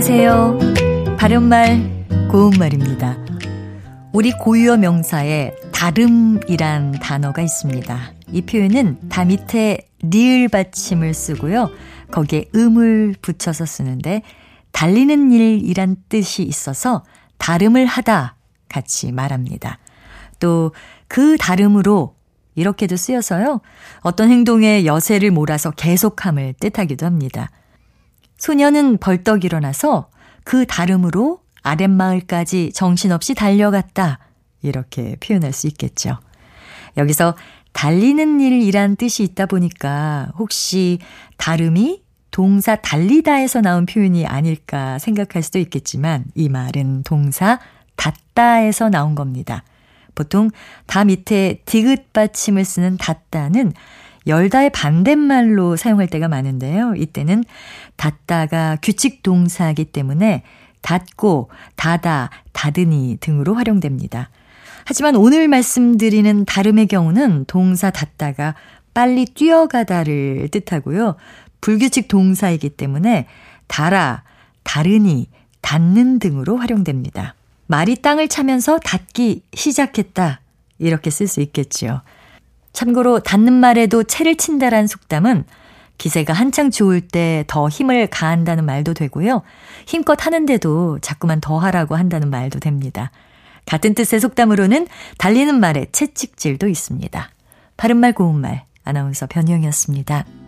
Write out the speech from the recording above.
안녕하세요. 바른말, 고운말입니다. 우리 고유어 명사에 다름이란 단어가 있습니다. 이 표현은 다 밑에 리을 받침을 쓰고요. 거기에 음을 붙여서 쓰는데 달리는 일이란 뜻이 있어서 다름을 하다 같이 말합니다. 또 그 다름으로 이렇게도 쓰여서요. 어떤 행동에 여세를 몰아서 계속함을 뜻하기도 합니다. 소녀는 벌떡 일어나서 그 다름으로 아랫마을까지 정신없이 달려갔다. 이렇게 표현할 수 있겠죠. 여기서 달리는 일이란 뜻이 있다 보니까 혹시 다름이 동사 달리다에서 나온 표현이 아닐까 생각할 수도 있겠지만 이 말은 동사 닿다에서 나온 겁니다. 보통 다 밑에 디귿 받침을 쓰는 닿다는 열다의 반대말로 사용할 때가 많은데요. 이때는 닿다가 규칙 동사이기 때문에 닫고, 닫아, 닫으니 등으로 활용됩니다. 하지만 오늘 말씀드리는 다름의 경우는 동사 닫다가 빨리 뛰어가다를 뜻하고요. 불규칙 동사이기 때문에 달아, 다르니, 닿는 등으로 활용됩니다. 말이 땅을 차면서 닿기 시작했다. 이렇게 쓸 수 있겠지요. 참고로 닿는 말에도 채를 친다란 속담은 기세가 한창 좋을 때 더 힘을 가한다는 말도 되고요. 힘껏 하는데도 자꾸만 더 하라고 한다는 말도 됩니다. 같은 뜻의 속담으로는 달리는 말에 채찍질도 있습니다. 바른말 고운말 아나운서 변희영이었습니다.